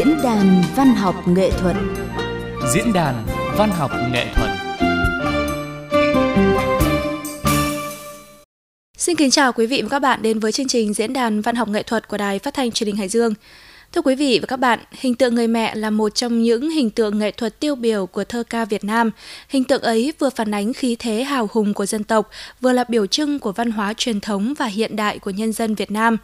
Diễn đàn Văn học Nghệ thuật Diễn đàn Văn học Nghệ thuật Xin kính chào quý vị và các bạn đến với chương trình Diễn đàn Văn học Nghệ thuật của Đài Phát thanh Truyền hình Hải Dương. Thưa quý vị và các bạn, hình tượng người mẹ là một trong những hình tượng nghệ thuật tiêu biểu của thơ ca Việt Nam. Hình tượng ấy vừa phản ánh khí thế hào hùng của dân tộc, vừa là biểu trưng của văn hóa truyền thống và hiện đại của nhân dân Việt Nam.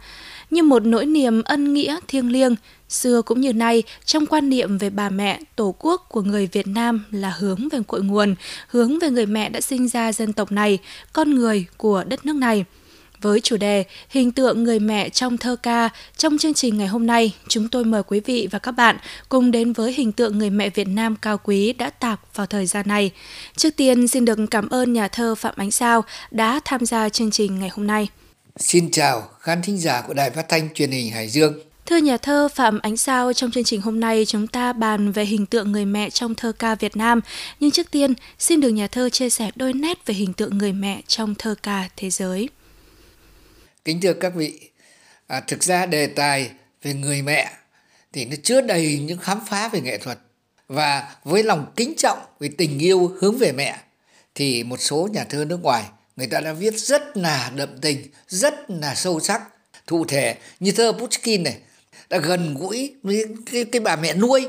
Như một nỗi niềm ân nghĩa thiêng liêng, xưa cũng như nay, trong quan niệm về bà mẹ, tổ quốc của người Việt Nam là hướng về cội nguồn, hướng về người mẹ đã sinh ra dân tộc này, con người của đất nước này – với chủ đề Hình tượng người mẹ trong thơ ca, trong chương trình ngày hôm nay, chúng tôi mời quý vị và các bạn cùng đến với hình tượng người mẹ Việt Nam cao quý đã tạc vào thời gian này. Trước tiên xin được cảm ơn nhà thơ Phạm Ánh Sao đã tham gia chương trình ngày hôm nay. Xin chào khán thính giả của Đài Phát thanh Truyền hình Hải Dương. Thưa nhà thơ Phạm Ánh Sao, trong chương trình hôm nay chúng ta bàn về hình tượng người mẹ trong thơ ca Việt Nam. Nhưng trước tiên, xin được nhà thơ chia sẻ đôi nét về hình tượng người mẹ trong thơ ca thế giới. Kính thưa các vị, à, thực ra đề tài về người mẹ thì nó chứa đầy những khám phá về nghệ thuật và với lòng kính trọng vì tình yêu hướng về mẹ thì một số nhà thơ nước ngoài người ta đã viết rất là đậm tình, rất là sâu sắc. thụ thể như thơ Pushkin này đã gần gũi với cái, cái bà mẹ nuôi.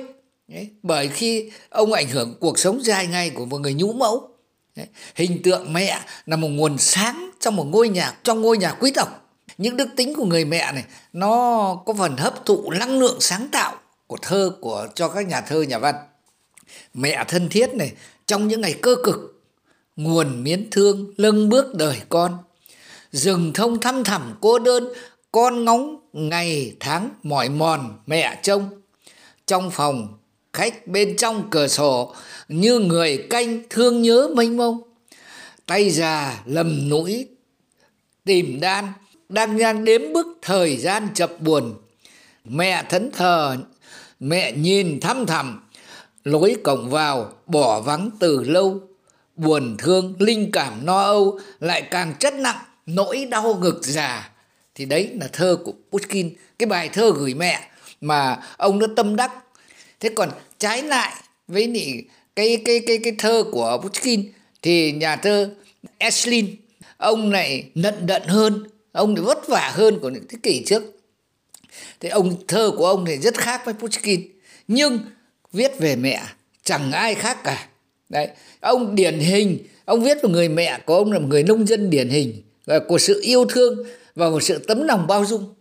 Đấy, bởi khi ông ảnh hưởng cuộc sống dài ngày của một người nhũ mẫu. Đấy, hình tượng mẹ là một nguồn sáng trong một ngôi nhà trong ngôi nhà quý tộc. Những đức tính của người mẹ này nó có phần hấp thụ năng lượng sáng tạo của thơ của cho các nhà thơ nhà văn. Mẹ thân thiết này trong những ngày cơ cực nguồn miến thương lưng bước đời con. Rừng thông thăm thẳm cô đơn con ngóng ngày tháng mỏi mòn mẹ trông. Trong phòng, khách bên trong cửa sổ, như người canh thương nhớ mênh mông. Tay già lầm núi tìm đan, đang đang đếm bức thời gian chập buồn. Mẹ thẫn thờ, mẹ nhìn thăm thẳm, lối cổng vào bỏ vắng từ lâu. Buồn thương, linh cảm no âu, lại càng chất nặng, nỗi đau ngực già thì đấy là thơ của Pushkin. Cái bài thơ gửi mẹ mà ông đã tâm đắc. Thế còn trái lại với nị cái cái cái cái thơ của Pushkin thì nhà thơ Eslin ông này nận đận hơn. Ông thì vất vả hơn của những thế kỷ trước. Thế ông, thơ của ông thì rất khác với Pushkin. Nhưng viết về mẹ, chẳng ai khác cả. Đấy, ông điển hình. Ông viết một người mẹ của ông là một người nông dân điển hình. Của sự yêu thương và một sự tấm lòng bao dung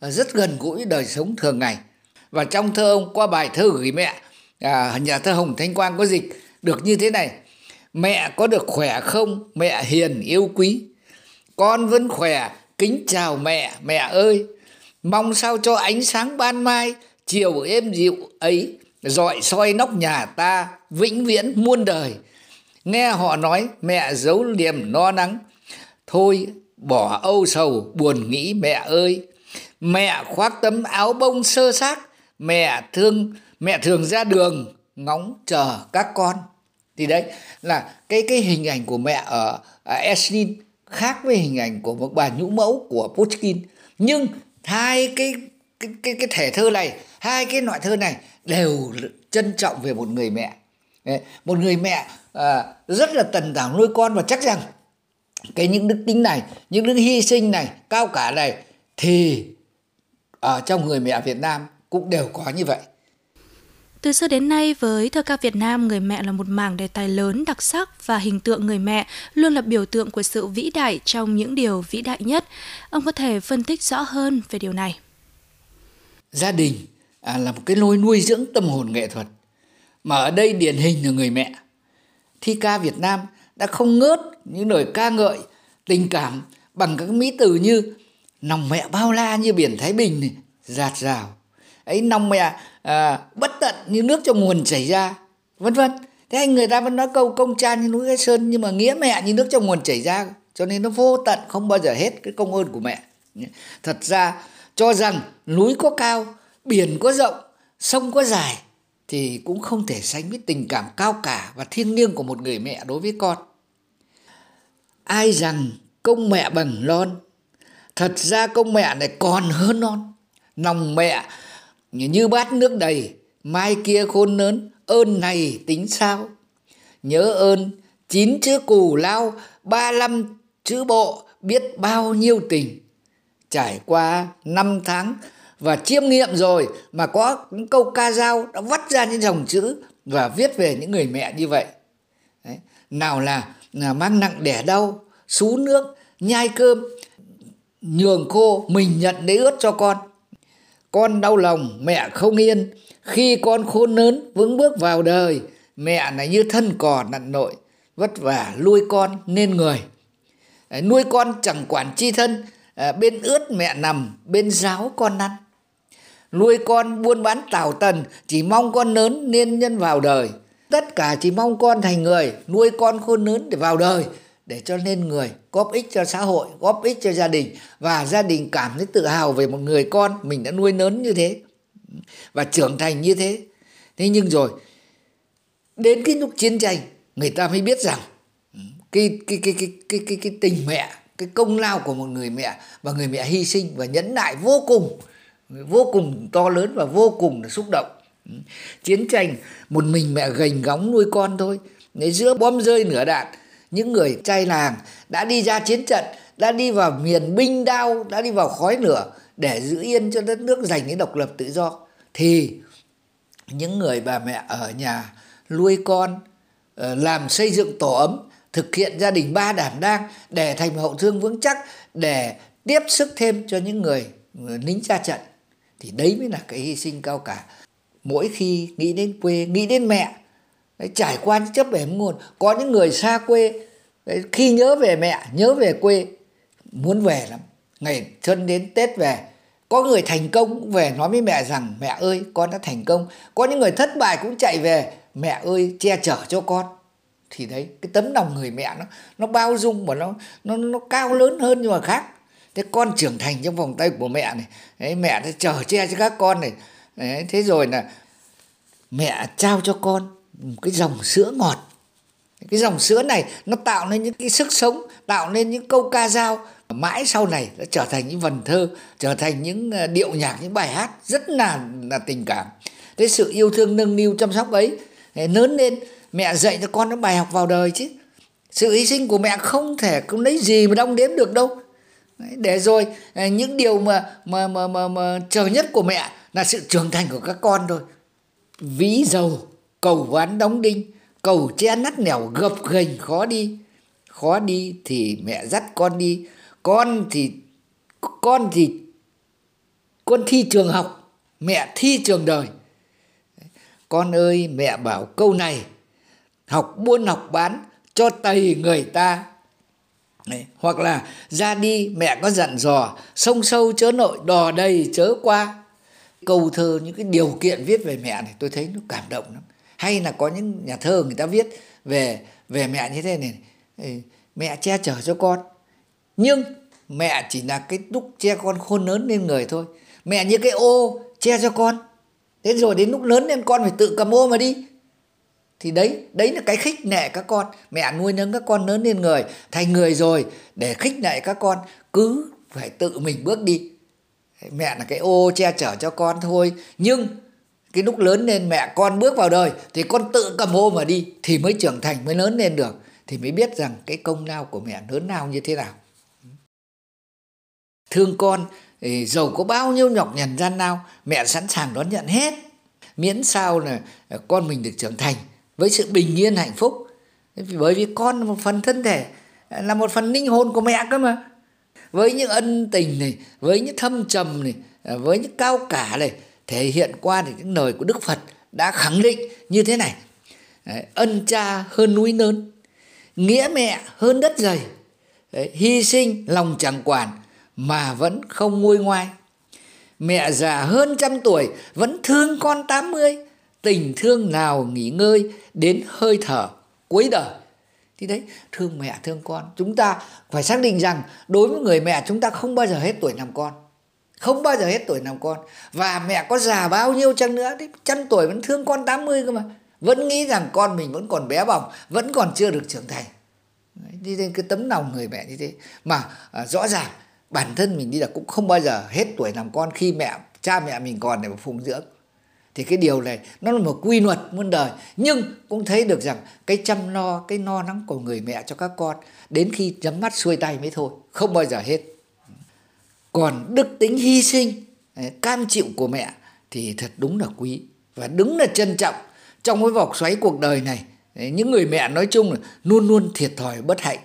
à, rất gần gũi đời sống thường ngày. Và trong thơ ông qua bài thơ gửi mẹ à, nhà thơ hồng thanh quang có dịch được như thế này mẹ có được khỏe không? Mẹ hiền yêu quý. Con vẫn khỏe kính chào mẹ mẹ ơi. Mong sao cho ánh sáng ban mai chiều êm dịu ấy dọi soi nóc nhà ta vĩnh viễn muôn đời. Nghe họ nói mẹ giấu liềm no nắng thôi bỏ âu sầu buồn nghĩ mẹ ơi. Mẹ khoác tấm áo bông sơ xác mẹ thương mẹ thường ra đường ngóng chờ các con. Thì đấy là cái cái hình ảnh của mẹ ở, ở Eslin khác với hình ảnh của một bà nhũ mẫu của Pushkin. Nhưng hai cái cái cái, cái thể thơ này hai cái loại thơ này đều trân trọng về một người mẹ. Một người mẹ à, rất là tần tảo nuôi con và chắc rằng cái những đức tính này những đức hy sinh này cao cả này thì ở trong người mẹ Việt Nam cũng đều có như vậy từ xưa đến nay với thơ ca Việt Nam, người mẹ là một mảng đề tài lớn, đặc sắc và hình tượng người mẹ luôn là biểu tượng của sự vĩ đại trong những điều vĩ đại nhất. Ông có thể phân tích rõ hơn về điều này. Gia đình à, là một cái lối nuôi dưỡng tâm hồn nghệ thuật, mà ở đây điển hình là người mẹ. Thi ca Việt Nam đã không ngớt những lời ca ngợi tình cảm bằng các mỹ từ như nòng mẹ bao la như biển Thái Bình này, giạt rào. Ấy nòng mẹ à, bất tận như nước trong nguồn chảy ra vân vân. Thế anh người ta vẫn nói câu công cha như núi cái sơn nhưng mà nghĩa mẹ như nước trong nguồn chảy ra cho nên nó vô tận không bao giờ hết cái công ơn của mẹ. Thật ra cho rằng núi có cao biển có rộng sông có dài thì cũng không thể sánh với tình cảm cao cả và thiêng liêng của một người mẹ đối với con ai rằng công mẹ bằng non, thật ra công mẹ này còn hơn non. Lòng mẹ như bát nước đầy mai kia khôn lớn ơn này tính sao? Nhớ ơn chín chữ cù lao ba năm chữ bộ biết bao nhiêu tình. Trải qua năm tháng và chiêm nghiệm rồi mà có những câu ca dao đã vắt ra những dòng chữ và viết về những người mẹ như vậy. Đấy. nào là, là mang nặng đẻ đau xú nước nhai cơm nhường khô mình nhận lấy ướt cho con. Con đau lòng mẹ không yên. Khi con khôn lớn vững bước vào đời mẹ là như thân cò nặn nội vất vả nuôi con nên người. Ờ, nuôi con chẳng quản chi thân à, bên ướt mẹ nằm bên giáo con ăn. Nuôi con buôn bán tảo tần chỉ mong con lớn nên nhân vào đời tất cả chỉ mong con thành người nuôi con khôn lớn để vào đời để cho nên người góp ích cho xã hội góp ích cho gia đình và gia đình cảm thấy tự hào về một người con mình đã nuôi lớn như thế và trưởng thành như thế. Thế nhưng rồi đến cái lúc chiến tranh người ta mới biết rằng ừ, cái cái cái cái cái cái, cái tình mẹ cái công lao của một người mẹ và người mẹ hy sinh và nhẫn nại vô cùng vô cùng to lớn và vô cùng là xúc động. Ừ. chiến tranh, một mình mẹ gành góng nuôi con thôi. Ngày giữa bom rơi nửa đạn, những người trai làng đã đi ra chiến trận, đã đi vào miền binh đao, đã đi vào khói lửa để giữ yên cho đất nước giành cái độc lập tự do. Thì những người bà mẹ ở nhà nuôi con ờ, làm xây dựng tổ ấm, thực hiện gia đình ba đảm đang để thành hậu thương vững chắc, để tiếp sức thêm cho những người ờ, lính ra trận, thì đấy mới là cái hy sinh cao cả mỗi khi nghĩ đến quê nghĩ đến mẹ đấy, trải qua những chấp bể nguồn có những người xa quê đấy, khi nhớ về mẹ nhớ về quê muốn về lắm. Ngày xuân đến tết về có người thành công cũng về nói với mẹ rằng mẹ ơi con đã thành công. Có những người thất bại cũng chạy về mẹ ơi che chở cho con. Thì đấy cái tấm lòng người mẹ nó nó bao dung và nó nó nó cao lớn hơn nhưng mà khác. Thế con trưởng thành trong vòng tay của mẹ này đấy, mẹ đã chở che cho các con này đấy, thế rồi là mẹ trao cho con một cái dòng sữa ngọt. Cái dòng sữa này nó tạo nên những cái sức sống tạo nên những câu ca dao. Mãi sau này đã trở thành những vần thơ trở thành những ờ, điệu nhạc những bài hát rất là là tình cảm. Thế sự yêu thương nâng niu chăm sóc ấy lớn lên mẹ dạy cho con nó bài học vào đời chứ. Sự hy sinh của mẹ không thể không lấy gì mà đong đếm được đâu. Để rồi ờ, những điều mà mà mà mà, mà chờ nhất của mẹ là sự trưởng thành của các con thôi. Ví dầu, cầu ván đóng đinh, cầu che nắt nẻo gập ghềnh khó đi. Khó đi thì mẹ dắt con đi. Con thì con thì, con thi trường học, mẹ thi trường đời. Con ơi, mẹ bảo câu này, học buôn học bán cho tầy người ta. Đấy. hoặc là ra đi mẹ có dặn dò, sông sâu chớ nội, đò đầy chớ qua câu thơ, những cái điều kiện viết về mẹ này, tôi thấy nó cảm động lắm. Hay là có những nhà thơ người ta viết về về mẹ như thế này mẹ che chở cho con. Nhưng mẹ chỉ là cái lúc che con khôn lớn lên người thôi. Mẹ như cái ô che cho con. Thế rồi đến lúc lớn lên con phải tự cầm ô mà đi. Thì đấy đấy là cái khích nệ các con. Mẹ nuôi nấng các con lớn lên người. Thành người rồi, để khích nệ các con, cứ phải tự mình bước đi mẹ là cái ô che chở cho con thôi. Nhưng cái lúc lớn lên mẹ con bước vào đời thì con tự cầm ô mà đi thì mới trưởng thành, mới lớn lên được. Thì mới biết rằng cái công lao của mẹ lớn lao như thế nào. Thương con thì giàu có bao nhiêu nhọc nhằn gian lao mẹ sẵn sàng đón nhận hết. Miễn sao là ờ, con mình được trưởng thành với sự bình yên hạnh phúc. Bởi vì con là một phần thân thể, là một phần linh hồn của mẹ cơ mà với những ân tình này với những thâm trầm này à, với những cao cả này thể hiện qua thì những lời của đức phật đã khẳng định như thế này. Đấy, ân cha hơn núi lớn nghĩa mẹ hơn đất dày Đấy, hy sinh lòng chẳng quản mà vẫn không nguôi ngoai. Mẹ già hơn trăm tuổi vẫn thương con tám mươi tình thương nào nghỉ ngơi đến hơi thở cuối đời thì đấy thương mẹ thương con. Chúng ta phải xác định rằng đối với người mẹ chúng ta không bao giờ hết tuổi làm con. Không bao giờ hết tuổi làm con. Và mẹ có già bao nhiêu chăng nữa thì trăm tuổi vẫn thương con 80 cơ mà. Vẫn nghĩ rằng con mình vẫn còn bé bỏng vẫn còn chưa được trưởng thành. Đi lên cái tấm lòng người mẹ như thế. Mà à, rõ ràng bản thân mình đi là cũng không bao giờ hết tuổi làm con khi mẹ cha mẹ mình còn để mà phụng dưỡng thì cái điều này, nó là một quy luật muôn đời. Nhưng cũng thấy được rằng cái chăm lo cái no nắng của người mẹ cho các con, đến khi nhắm mắt xuôi tay mới thôi, không bao giờ hết. Còn đức tính hy sinh cam chịu của mẹ thì thật đúng là quý và đúng là trân trọng. Trong cái vòng xoáy cuộc đời này những người mẹ nói chung là luôn luôn thiệt thòi bất hạnh.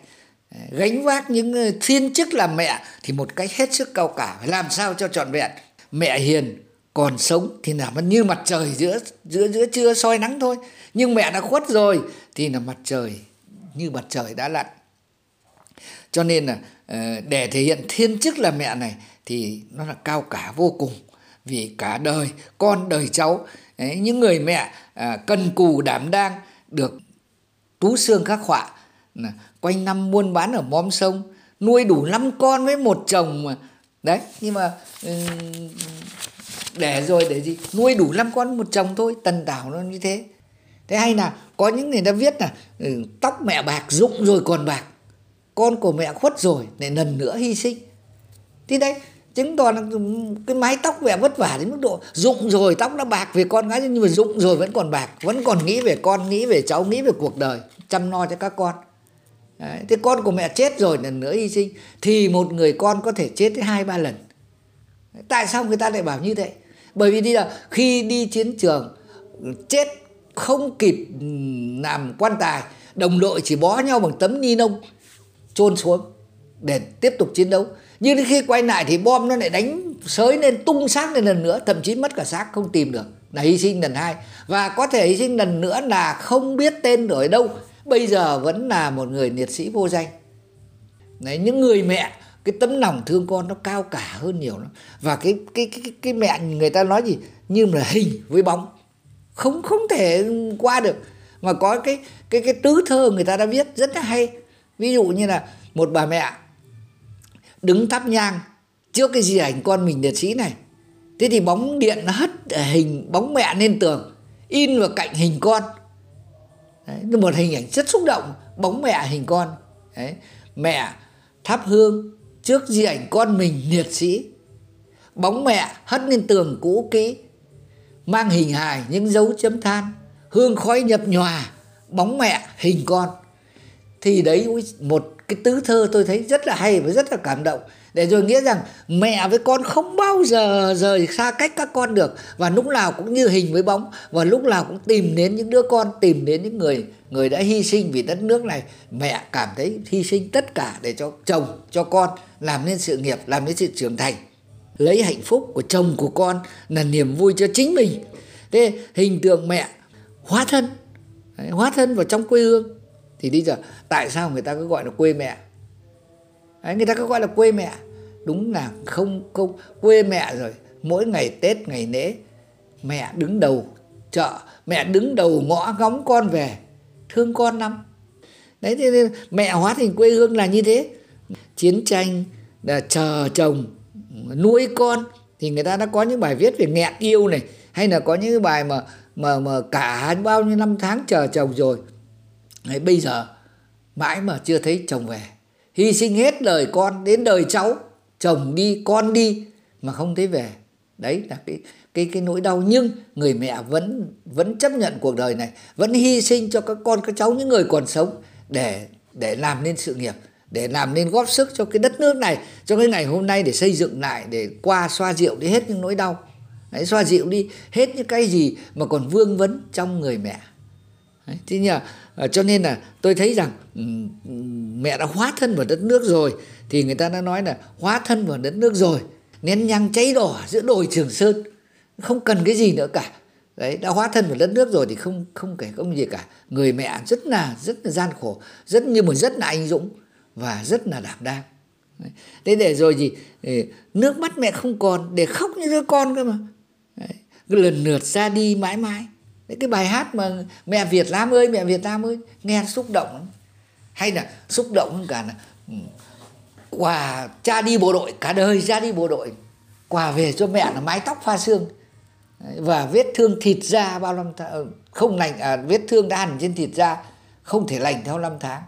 Gánh vác những ờ, thiên chức làm mẹ thì một cách hết sức cao cả. Phải làm sao cho trọn vẹn? Mẹ hiền còn sống thì là như mặt trời giữa giữa giữa trưa soi nắng thôi. Nhưng mẹ đã khuất rồi thì là mặt trời như mặt trời đã lặn. Cho nên là ờ, để thể hiện thiên chức là mẹ này thì nó là cao cả vô cùng. Vì cả đời con đời cháu những người mẹ à, cần cù đảm đang được tú xương khắc họa quanh năm buôn bán ở móm sông nuôi đủ năm con với một chồng mà. Đấy nhưng mà để rồi để gì? Nuôi đủ năm con một chồng thôi tần tảo nó như thế. Thế hay là có những người ta viết là ừ, tóc mẹ bạc rụng rồi còn bạc con của mẹ khuất rồi lại lần nữa hy sinh. Thì đấy chứng tỏ là cái mái tóc mẹ vất vả đến mức độ rụng rồi tóc nó bạc về con gái nhưng mà rụng rồi vẫn còn bạc vẫn còn nghĩ về con nghĩ về cháu nghĩ về cuộc đời chăm lo cho các con. Đấy, thế con của mẹ chết rồi lần nữa hy sinh thì một người con có thể chết tới hai ba lần tại sao người ta lại bảo như thế? Bởi vì đi là khi đi chiến trường chết không kịp làm quan tài đồng đội chỉ bó nhau bằng tấm ni lông chôn xuống để tiếp tục chiến đấu. Nhưng đến khi quay lại thì bom nó lại đánh sới lên tung xác lên lần nữa thậm chí mất cả xác không tìm được. Là hy sinh lần hai. Và có thể hy sinh lần nữa là không biết tên ở đâu. Bây giờ vẫn là một người liệt sĩ vô danh. Đấy, những người mẹ cái tấm lòng thương con nó cao cả hơn nhiều lắm. Và cái cái cái cái mẹ người ta nói gì? Như là hình với bóng. Không không thể qua được. Mà có cái cái cái tứ thơ người ta đã viết rất là hay. Ví dụ như là một bà mẹ đứng thắp nhang trước cái di ảnh con mình liệt sĩ này. Thế thì bóng điện nó hất hình bóng mẹ lên tường in vào cạnh hình con. Đấy, một hình ảnh rất xúc động bóng mẹ hình con. Đấy, mẹ thắp hương trước di ảnh con mình liệt sĩ, bóng mẹ hất lên tường cũ kỹ, mang hình hài những dấu chấm than, hương khói nhập nhòa, bóng mẹ hình con. Thì đấy, một cái tứ thơ tôi thấy rất là hay và rất là cảm động để rồi nghĩa rằng mẹ với con không bao giờ rời xa cách các con được. Và lúc nào cũng như hình với bóng. Và lúc nào cũng tìm đến những đứa con, tìm đến những người người đã hy sinh vì đất nước này. Mẹ cảm thấy hy sinh tất cả để cho chồng, cho con làm nên sự nghiệp, làm nên sự trưởng thành. Lấy hạnh phúc của chồng của con là niềm vui cho chính mình. Thế hình tượng mẹ hóa thân. Hóa thân vào trong quê hương. Thì bây giờ, tại sao người ta cứ gọi là quê mẹ? Đấy, người ta cứ gọi là quê mẹ. Đúng là không không quê mẹ rồi. Mỗi ngày tết ngày lễ mẹ đứng đầu chợ mẹ đứng đầu ngõ ngóng con về. Thương con lắm. Đấy thế nên mẹ hóa thành quê hương là như thế. Chiến tranh là chờ chồng nuôi con. Thì người ta đã có những bài viết về nghẹn yêu này hay là có những bài mà mà mà cả bao nhiêu năm tháng chờ chồng rồi. Đấy, bây giờ mãi mà chưa thấy chồng về hy sinh hết đời con đến đời cháu chồng đi con đi mà không thấy về. Đấy là cái cái cái nỗi đau. Nhưng người mẹ vẫn vẫn chấp nhận cuộc đời này vẫn hy sinh cho các con các cháu những người còn sống để để làm nên sự nghiệp để làm nên góp sức cho cái đất nước này cho cái ngày hôm nay để xây dựng lại để qua xoa dịu đi hết những nỗi đau. Đấy, xoa dịu đi hết những cái gì mà còn vương vấn trong người mẹ. Đấy, thế nhờ à, cho nên là tôi thấy rằng ừ, ừ, mẹ đã hóa thân vào đất nước rồi thì người ta đã nói là hóa thân vào đất nước rồi nén nhang cháy đỏ giữa đồi trường sơn không cần cái gì nữa cả. Đấy đã hóa thân vào đất nước rồi thì không không kể không gì cả. Người mẹ rất là rất là gian khổ rất nhưng mà rất là anh dũng và rất là đảm đang. Thế để rồi gì ừ, nước mắt mẹ không còn để khóc như đứa con cơ mà. Đấy, lần lượt ra đi mãi mãi đấy, cái bài hát mà mẹ Việt Nam ơi mẹ Việt Nam ơi nghe xúc động lắm. Hay là xúc động hơn cả là ừ, quà cha đi bộ đội cả đời cha đi bộ đội quà về cho mẹ là mái tóc pha xương và vết thương thịt da bao năm tháng ờ, không lành à, vết thương đã hẳn trên thịt da không thể lành theo năm tháng.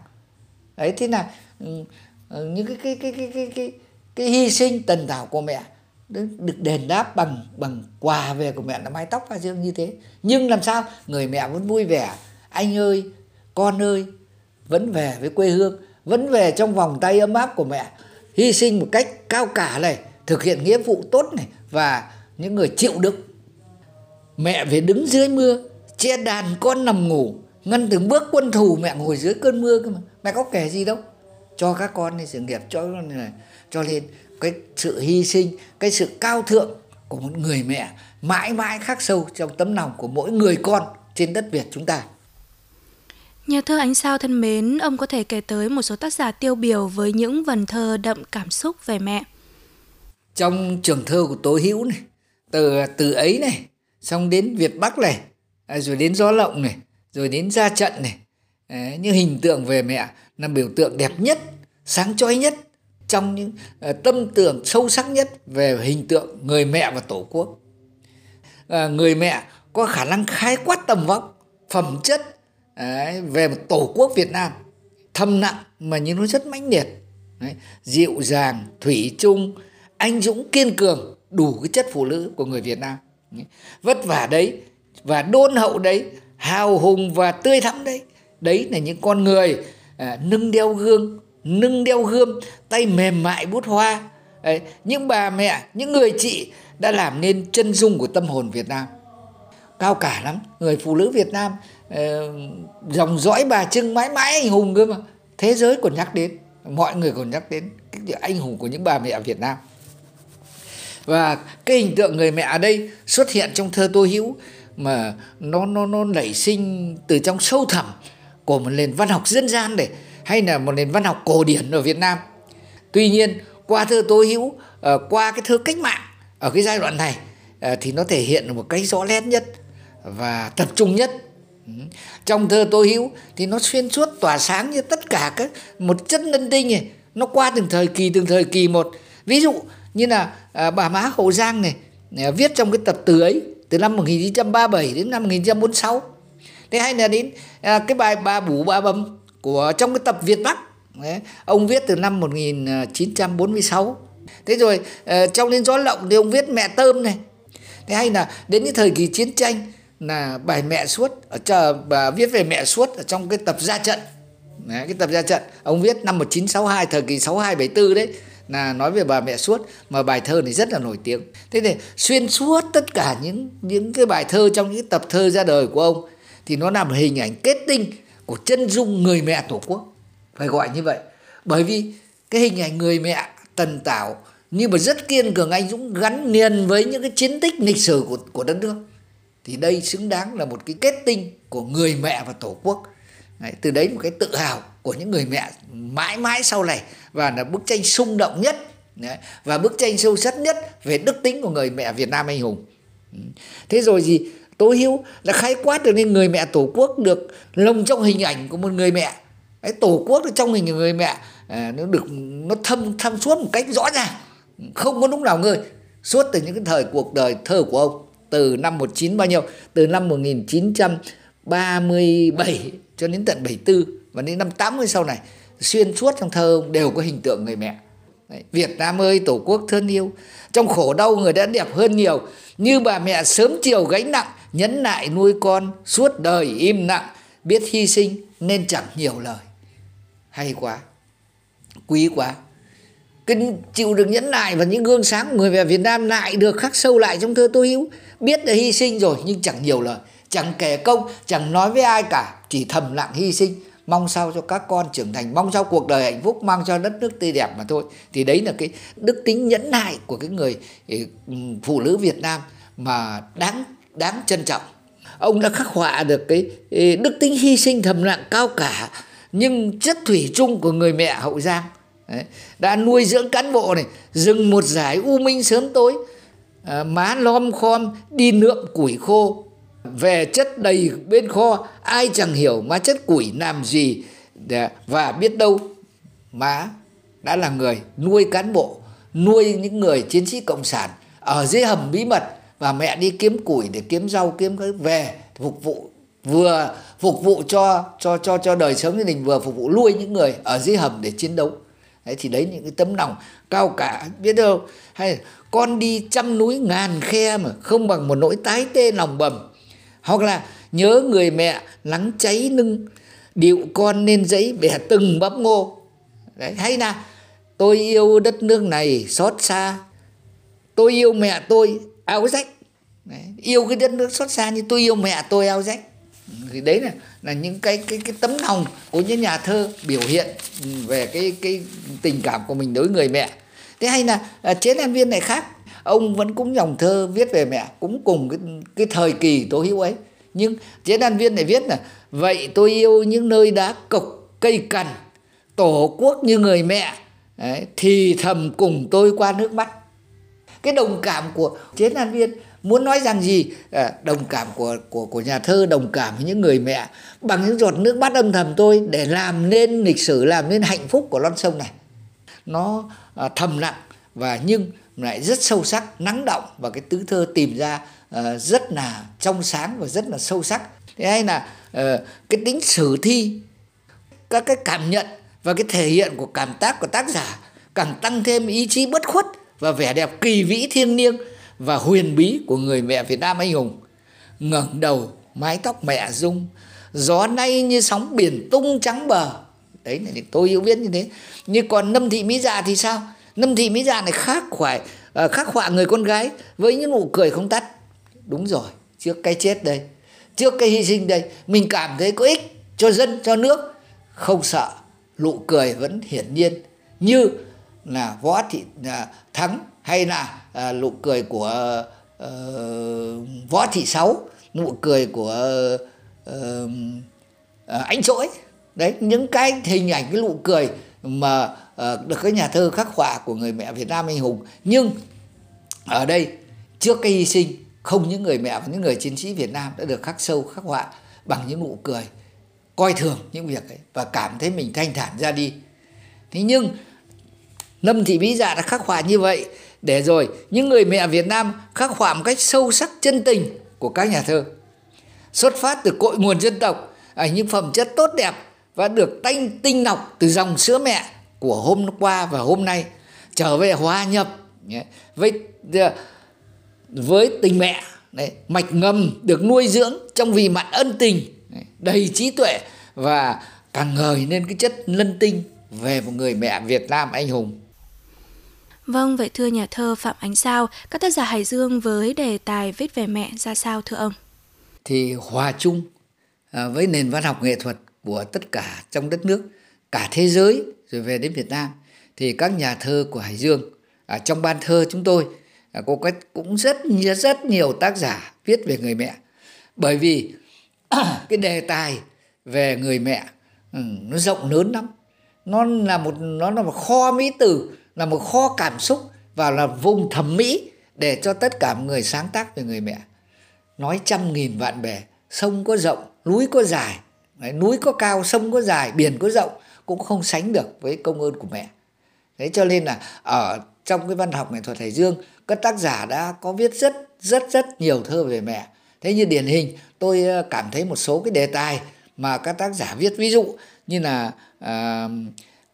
Đấy thế là ừ, ờ, những cái cái cái cái cái cái, cái hy sinh tần tảo của mẹ được đền đáp bằng bằng quà về của mẹ, là mái tóc hoa dương như thế. Nhưng làm sao? Người mẹ vẫn vui vẻ. Anh ơi, con ơi, vẫn về với quê hương, vẫn về trong vòng tay ấm áp của mẹ. Hy sinh một cách cao cả này, thực hiện nghĩa vụ tốt này, và những người chịu đựng. Mẹ về đứng dưới mưa, che đàn con nằm ngủ, ngăn từng bước quân thù mẹ ngồi dưới cơn mưa cơ mà. Mẹ có kể gì đâu. Cho các con này sự nghiệp, cho này, cho lên cái sự hy sinh cái sự cao thượng của một người mẹ mãi mãi khắc sâu trong tấm lòng của mỗi người con trên đất Việt chúng ta. Nhà thơ Ánh Sao thân mến, ông có thể kể tới một số tác giả tiêu biểu với những vần thơ đậm cảm xúc về mẹ. Trong trường thơ của Tố Hữu này, từ từ ấy này, xong đến Việt Bắc này, à, rồi đến Gió Lộng này, rồi đến Ra Trận này, những hình tượng về mẹ là biểu tượng đẹp nhất, sáng chói nhất trong những ờ, tâm tưởng sâu sắc nhất về hình tượng người mẹ và tổ quốc. À, người mẹ có khả năng khái quát tầm vóc phẩm chất uh, về một tổ quốc Việt Nam thâm nặng mà nhưng nó rất mãnh liệt. Đấy, dịu dàng thủy chung anh dũng kiên cường đủ cái chất phụ nữ của người Việt Nam. Đấy, vất vả đấy và đôn hậu đấy hào hùng và tươi thắm đấy. Đấy là những con người à, nâng đeo gương nâng đeo gươm tay mềm mại bút hoa. Đấy, những bà mẹ những người chị đã làm nên chân dung của tâm hồn Việt Nam. Cao cả lắm người phụ nữ Việt Nam uh, dòng dõi bà Trưng mãi mãi anh hùng cơ mà. Thế giới còn nhắc đến mọi người còn nhắc đến cái anh hùng của những bà mẹ Việt Nam. Và cái hình tượng người mẹ ở đây xuất hiện trong thơ Tô Hữu mà nó nó nó nảy sinh từ trong sâu thẳm của một nền văn học dân gian để hay là một nền văn học cổ điển ở Việt Nam. Tuy nhiên qua thơ Tô Hữu, ờ, qua cái thơ cách mạng ở cái giai đoạn này ờ, thì nó thể hiện một cách rõ nét nhất và tập trung nhất. Ừ. Trong thơ Tô Hữu thì nó xuyên suốt tỏa sáng như tất cả các một chất linh tinh này, nó qua từng thời kỳ từng thời kỳ một. Ví dụ như là ờ, bà Má Hậu Giang này viết trong cái tập từ ấy từ năm 1937 đến năm 1946. Thế hay là đến à, cái bài bà Bủ Bà Bấm của trong cái tập Việt Bắc. Đấy, ông viết từ năm 1946 thế rồi ờ, trong đến gió lộng thì ông viết mẹ tôm này. Thế hay là đến cái thời kỳ chiến tranh là bài mẹ suốt ở chờ bà viết về mẹ suốt ở trong cái tập ra trận. Đấy, cái tập ra trận ông viết năm 1962 thời kỳ 62 74 đấy là nói về bà mẹ suốt mà bài thơ này rất là nổi tiếng. Thế thì xuyên suốt tất cả những những cái bài thơ trong những tập thơ ra đời của ông thì nó làm hình ảnh kết tinh của chân dung người mẹ tổ quốc. Phải gọi như vậy. Bởi vì cái hình ảnh người mẹ tần tảo nhưng mà rất kiên cường anh dũng gắn liền với những cái chiến tích lịch sử của của đất nước. Thì đây xứng đáng là một cái kết tinh của người mẹ và tổ quốc. Đấy, từ đấy một cái tự hào của những người mẹ mãi mãi sau này. Và là bức tranh sung động nhất đấy, và bức tranh sâu sắc nhất về đức tính của người mẹ Việt Nam anh hùng. Ừ. Thế rồi gì? Tố Hữu là khai quát được nên người mẹ tổ quốc được lồng trong hình ảnh của một người mẹ. Cái tổ quốc trong hình người mẹ à, nó được nó thâm thâm suốt một cách rõ ràng. Không có lúc nào ngơi. Suốt từ những cái thời cuộc đời thơ của ông từ năm 19 bao nhiêu? Từ năm 1937 cho đến tận 74 và đến năm 80 sau này xuyên suốt trong thơ ông đều có hình tượng người mẹ. Đấy, Việt Nam ơi tổ quốc thân yêu. Trong khổ đau người đã đẹp hơn nhiều. Như bà mẹ sớm chiều gánh nặng nhẫn nại nuôi con suốt đời im lặng, biết hy sinh nên chẳng nhiều lời. Hay quá, quý quá. Cái chịu được nhẫn nại và những gương sáng của người về Việt Nam lại được khắc sâu lại trong thơ Tô Hữu, biết là hy sinh rồi nhưng chẳng nhiều lời. Chẳng kể công, chẳng nói với ai cả, chỉ thầm lặng hy sinh. Mong sao cho các con trưởng thành, mong sao cuộc đời hạnh phúc mang cho đất nước tươi đẹp mà thôi. Thì đấy là cái đức tính nhẫn nại của cái người ừ, phụ nữ Việt Nam mà đáng đáng trân trọng. Ông đã khắc họa được cái đức tính hy sinh thầm lặng cao cả nhưng chất thủy chung của người mẹ hậu giang Đấy, đã nuôi dưỡng cán bộ này dừng một giải u minh sớm tối à, má lom khom đi nượm củi khô. Về chất đầy bên kho ai chẳng hiểu má chất củi làm gì để, và biết đâu má đã là người nuôi cán bộ nuôi những người chiến sĩ cộng sản ở dưới hầm bí mật và mẹ đi kiếm củi để kiếm rau, kiếm cái về phục vụ, vừa phục vụ cho cho cho cho đời sống gia đình, vừa phục vụ nuôi những người ở dưới hầm để chiến đấu. Đấy, thì đấy những cái tấm lòng cao cả, biết đâu? Hay con đi trăm núi ngàn khe mà không bằng một nỗi tái tê lòng bầm. Hoặc là nhớ người mẹ nắng cháy nưng, điệu con nên giấy bẻ từng bắp ngô. Đấy, hay là tôi yêu đất nước này xót xa, tôi yêu mẹ tôi áo rách đấy, yêu cái đất nước xót xa như tôi yêu mẹ tôi áo rách thì đấy là là những cái cái cái tấm lòng của những nhà thơ biểu hiện về cái cái tình cảm của mình đối với người mẹ. Thế hay là à, chế lan viên này khác ông vẫn cũng dòng thơ viết về mẹ cũng cùng cái cái thời kỳ tố hữu ấy. Nhưng chế lan viên này viết là vậy tôi yêu những nơi đá cộc cây cằn tổ quốc như người mẹ Đấy, thì thầm cùng tôi qua nước mắt cái đồng cảm của chế lan viên muốn nói rằng gì? À, đồng cảm của của của nhà thơ đồng cảm với những người mẹ. Bằng những giọt nước mắt âm thầm tôi để làm nên lịch sử làm nên hạnh phúc của non sông này. Nó à, thầm lặng và nhưng lại rất sâu sắc nắng động và cái tứ thơ tìm ra à, rất là trong sáng và rất là sâu sắc. Thế hay là à, cái tính sử thi các cái cảm nhận và cái thể hiện của cảm tác của tác giả càng tăng thêm ý chí bất khuất và vẻ đẹp kỳ vĩ thiêng liêng và huyền bí của người mẹ Việt Nam anh hùng. ngẩng đầu mái tóc mẹ rung, gió nay như sóng biển tung trắng bờ. Đấy là tôi hiểu biết như thế. Nhưng còn Nâm Thị Mỹ Dạ thì sao? Nâm Thị Mỹ Dạ này khác khoải, uh, ờ, khắc họa người con gái với những nụ cười không tắt. Đúng rồi, trước cái chết đây, trước cái hy sinh đây, mình cảm thấy có ích cho dân, cho nước. Không sợ, nụ cười vẫn hiển nhiên như là võ thị à, thắng hay là à, nụ cười của uh, võ thị sáu nụ cười của uh, uh, anh trỗi đấy những cái hình ảnh cái nụ cười mà uh, được các nhà thơ khắc họa của người mẹ Việt Nam anh hùng. Nhưng ở đây trước cái hy sinh không những người mẹ và những người chiến sĩ Việt Nam đã được khắc sâu khắc họa bằng những nụ cười coi thường những việc ấy và cảm thấy mình thanh thản ra đi. Thế nhưng Lâm Thị Mỹ Dạ đã khắc họa như vậy để rồi những người mẹ Việt Nam khắc họa một cách sâu sắc chân tình của các nhà thơ. Xuất phát từ cội nguồn dân tộc, ở những phẩm chất tốt đẹp và được tanh tinh lọc từ dòng sữa mẹ của hôm qua và hôm nay trở về hòa nhập với ờ, với tình mẹ đấy, mạch ngầm được nuôi dưỡng trong vì mặn ân tình đầy trí tuệ và càng ngời lên cái chất lân tinh về một người mẹ Việt Nam anh hùng Vâng, vậy thưa nhà thơ Phạm Ánh Sao, các tác giả Hải Dương với đề tài viết về mẹ ra sao thưa ông? Thì hòa chung à, với nền văn học nghệ thuật của tất cả trong đất nước, cả thế giới rồi về đến Việt Nam thì các nhà thơ của Hải Dương à, trong ban thơ chúng tôi à, có cách cũng rất rất nhiều tác giả viết về người mẹ bởi vì cái đề tài về người mẹ ừ, nó rộng lớn lắm nó là một nó là một kho mỹ từ là một kho cảm xúc và là vùng thẩm mỹ để cho tất cả người sáng tác về người mẹ. Nói trăm nghìn vạn bè sông có rộng núi có dài. Đấy, núi có cao sông có dài biển có rộng cũng không sánh được với công ơn của mẹ. Thế cho nên là ở trong cái văn học nghệ thuật hải dương các tác giả đã có viết rất rất rất nhiều thơ về mẹ. Thế như điển hình tôi ờ, cảm thấy một số cái đề tài mà các tác giả viết ví dụ như là à,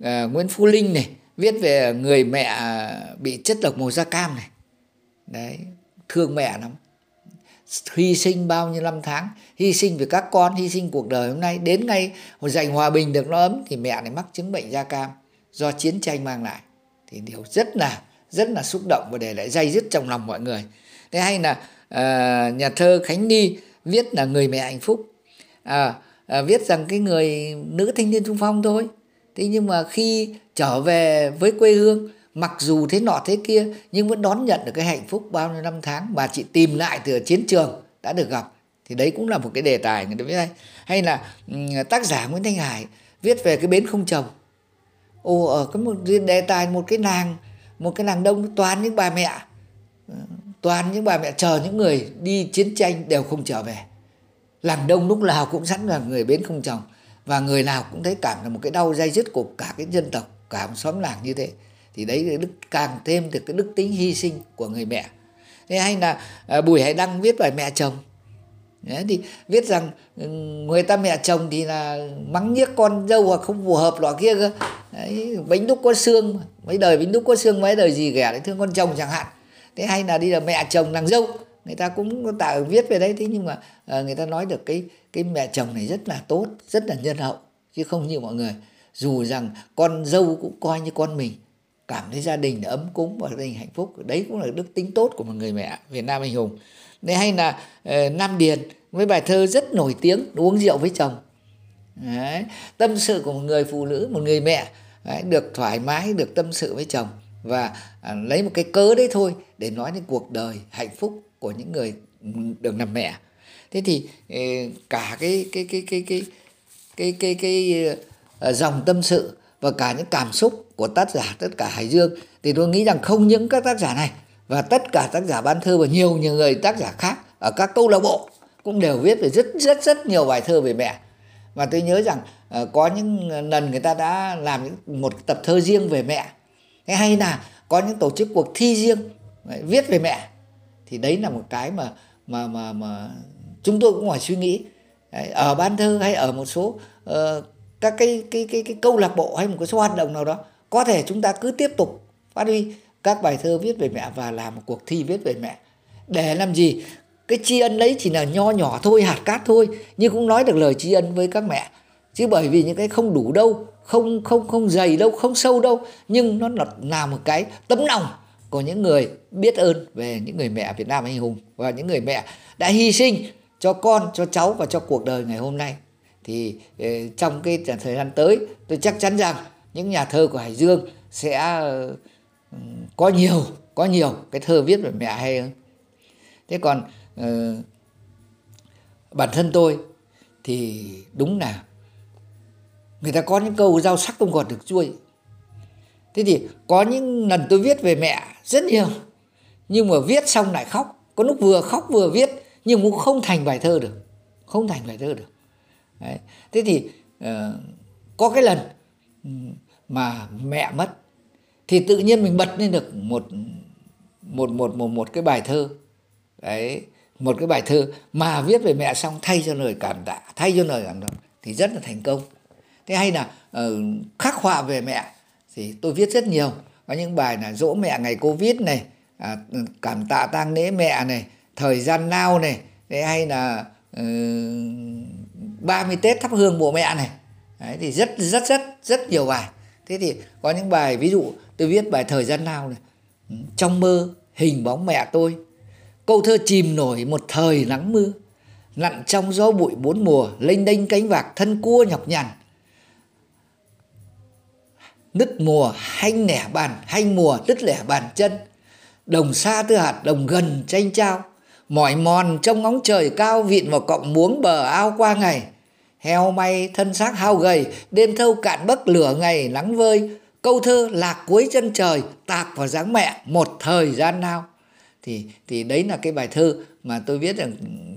à, nguyễn phú linh này viết về người mẹ bị chất độc màu da cam này. Đấy thương mẹ lắm. Hy sinh bao nhiêu năm tháng hy sinh vì các con hy sinh cuộc đời hôm nay. Đến ngay giành hòa bình được nó ấm thì mẹ này mắc chứng bệnh da cam. Do chiến tranh mang lại. Thì điều rất là rất là xúc động và để lại dây dứt trong lòng mọi người. Thế hay là uh, nhà thơ khánh ni viết là người mẹ hạnh phúc. À, à, viết rằng cái người nữ thanh niên trung phong thôi. Thế nhưng mà khi trở về với quê hương, mặc dù thế nọ thế kia, nhưng vẫn đón nhận được cái hạnh phúc bao nhiêu năm tháng mà chị tìm lại từ chiến trường đã được gặp. Thì đấy cũng là một cái đề tài người ta viết hay hay là ừ, tác giả Nguyễn Thanh Hải viết về cái bến không chồng. Ồ, ở cái một đề tài một cái nàng, một cái nàng đông toàn những bà mẹ ừ, toàn những bà mẹ, chờ những người đi chiến tranh đều không trở về. Làng đông lúc nào cũng sẵn là người bến không chồng, và người nào cũng thấy cảm là một cái đau dây dứt của cả cái dân tộc cả một xóm làng như thế thì đấy là đức càng thêm được cái đức tính hy sinh của người mẹ. Thế hay là à, bùi hải đăng viết bài mẹ chồng. Đấy, thì viết rằng ừ, người ta mẹ chồng thì là mắng nhiếc con dâu hoặc không phù hợp loại kia cơ. Đấy, bánh đúc có xương mấy đời bánh đúc có xương mấy đời gì ghẻ đấy thương con chồng chẳng hạn. Thế hay là đi là mẹ chồng nàng dâu. Người ta cũng tạo viết về đấy thế nhưng mà à, người ta nói được cái cái mẹ chồng này rất là tốt rất là nhân hậu chứ không như mọi người dù rằng con dâu cũng coi như con mình cảm thấy gia đình ấm cúng và gia đình hạnh phúc. Đấy cũng là đức tính tốt của một người mẹ Việt Nam anh hùng. Đấy hay là uh, Nam Điền với bài thơ rất nổi tiếng uống rượu với chồng đấy. tâm sự của một người phụ nữ một người mẹ đấy, được thoải mái được tâm sự với chồng và à, lấy một cái cớ đấy thôi để nói đến cuộc đời hạnh phúc của những người được làm mẹ. Thế thì ờ, cả cái cái cái cái cái cái cái cái, cái Ờ, dòng tâm sự và cả những cảm xúc của tác giả tất cả Hải Dương. Thì tôi nghĩ rằng không những các tác giả này và tất cả tác giả ban thơ và nhiều nhiều người tác giả khác ở các câu lạc bộ cũng đều viết về rất rất rất nhiều bài thơ về mẹ. Và tôi nhớ rằng ờ, có những lần người ta đã làm một tập thơ riêng về mẹ. Thế hay là có những tổ chức cuộc thi riêng viết về mẹ. Thì đấy là một cái mà mà mà mà chúng tôi cũng phải suy nghĩ. Ở ban thơ hay ở một số uh, các cái cái cái cái câu lạc bộ hay một cái số hoạt động nào đó có thể chúng ta cứ tiếp tục phát huy các bài thơ viết về mẹ và làm một cuộc thi viết về mẹ. Để làm gì? Cái tri ân đấy chỉ là nho nhỏ thôi hạt cát thôi nhưng cũng nói được lời tri ân với các mẹ. Chứ bởi vì những cái không đủ đâu không không không dày đâu không sâu đâu nhưng nó là, là một cái tấm lòng của những người biết ơn về những người mẹ Việt Nam anh hùng và những người mẹ đã hy sinh cho con cho cháu và cho cuộc đời ngày hôm nay thì ờ, trong cái thời gian tới tôi chắc chắn rằng những nhà thơ của Hải Dương sẽ ờ, có nhiều có nhiều cái thơ viết về mẹ hay hơn. Thế còn uh, bản thân tôi thì đúng là người ta có những câu rau sắc không gọt được chuôi thế thì có những lần tôi viết về mẹ rất nhiều nhưng mà viết xong lại khóc. Có lúc vừa khóc vừa viết nhưng cũng không thành bài thơ được không thành bài thơ được. Đấy. thế thì uh, có cái lần ừ, mà mẹ mất thì tự nhiên mình bật lên được một một một một một cái bài thơ. Đấy một cái bài thơ mà viết về mẹ xong thay cho lời cảm tạ thay cho lời cảm động thì rất là thành công. Thế hay là uh, khắc họa về mẹ thì tôi viết rất nhiều. Có những bài là dỗ mẹ ngày covid này à, cảm tạ tang lễ mẹ này thời gian nào này. Thế hay là uh, 30 tết thắp hương bộ mẹ này. Đấy, thì rất rất rất rất nhiều bài. Thế thì có những bài ví dụ tôi viết bài thời gian nào này. Ừ, trong mơ hình bóng mẹ tôi. Câu thơ chìm nổi một thời nắng mưa. Lặn trong gió bụi bốn mùa lênh đênh cánh vạc thân cua nhọc nhằn. Nứt mùa hanh nẻ bàn hanh mùa đứt lẻ bàn chân. Đồng xa tư hạt đồng gần tranh trao. Mỏi mòn trong ngóng trời cao vịn vào cọng muống bờ ao qua ngày heo may thân xác hao gầy đêm thâu cạn bấc lửa ngày nắng vơi. Câu thơ lạc cuối chân trời tạc vào dáng mẹ một thời gian nào. Thì thì đấy là cái bài thơ mà tôi viết rằng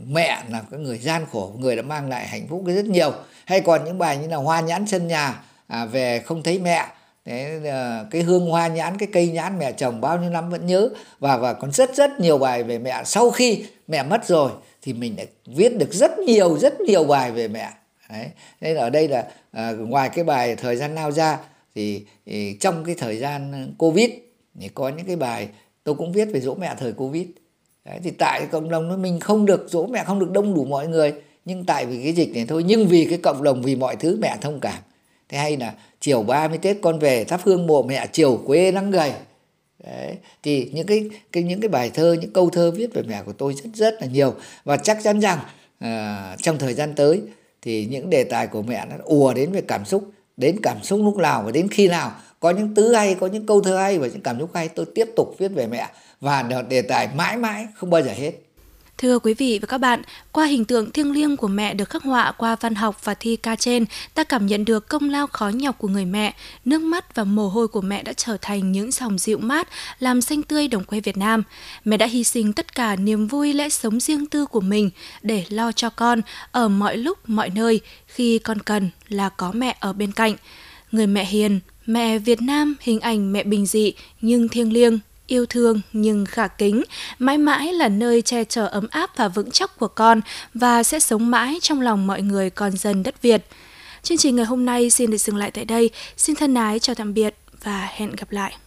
mẹ là cái người gian khổ người đã mang lại hạnh phúc rất nhiều. Hay còn những bài như là hoa nhãn sân nhà à, về không thấy mẹ. Đấy, à, cái hương hoa nhãn cái cây nhãn mẹ chồng bao nhiêu năm vẫn nhớ. Và và còn rất rất nhiều bài về mẹ. Sau khi mẹ mất rồi thì mình đã viết được rất nhiều rất nhiều bài về mẹ. Đấy. nên ở đây là à, ngoài cái bài thời gian nào ra thì, thì trong cái thời gian covid thì có những cái bài tôi cũng viết về dỗ mẹ thời covid Đấy, thì tại cộng đồng mình không được dỗ mẹ không được đông đủ mọi người nhưng tại vì cái dịch này thôi nhưng vì cái cộng đồng vì mọi thứ mẹ thông cảm thế hay là chiều 30 Tết con về thắp hương mộ mẹ chiều quê nắng gầy Đấy. thì những cái, cái những cái bài thơ những câu thơ viết về mẹ của tôi rất rất là nhiều và chắc chắn rằng à, trong thời gian tới thì những đề tài của mẹ nó ùa đến về cảm xúc, đến cảm xúc lúc nào và đến khi nào. Có những tứ hay, có những câu thơ hay và những cảm xúc hay, tôi tiếp tục viết về mẹ. Và đề tài mãi mãi không bao giờ hết. Thưa quý vị và các bạn, qua hình tượng thiêng liêng của mẹ được khắc họa qua văn học và thi ca trên, ta cảm nhận được công lao khó nhọc của người mẹ. Nước mắt và mồ hôi của mẹ đã trở thành những dòng dịu mát, làm xanh tươi đồng quê Việt Nam. Mẹ đã hy sinh tất cả niềm vui lẽ sống riêng tư của mình để lo cho con ở mọi lúc, mọi nơi, khi con cần là có mẹ ở bên cạnh. Người mẹ hiền, mẹ Việt Nam hình ảnh mẹ bình dị nhưng thiêng liêng, yêu thương nhưng khả kính, mãi mãi là nơi che chở ấm áp và vững chắc của con và sẽ sống mãi trong lòng mọi người con dân đất Việt. Chương trình ngày hôm nay xin được dừng lại tại đây. Xin thân ái chào tạm biệt và hẹn gặp lại.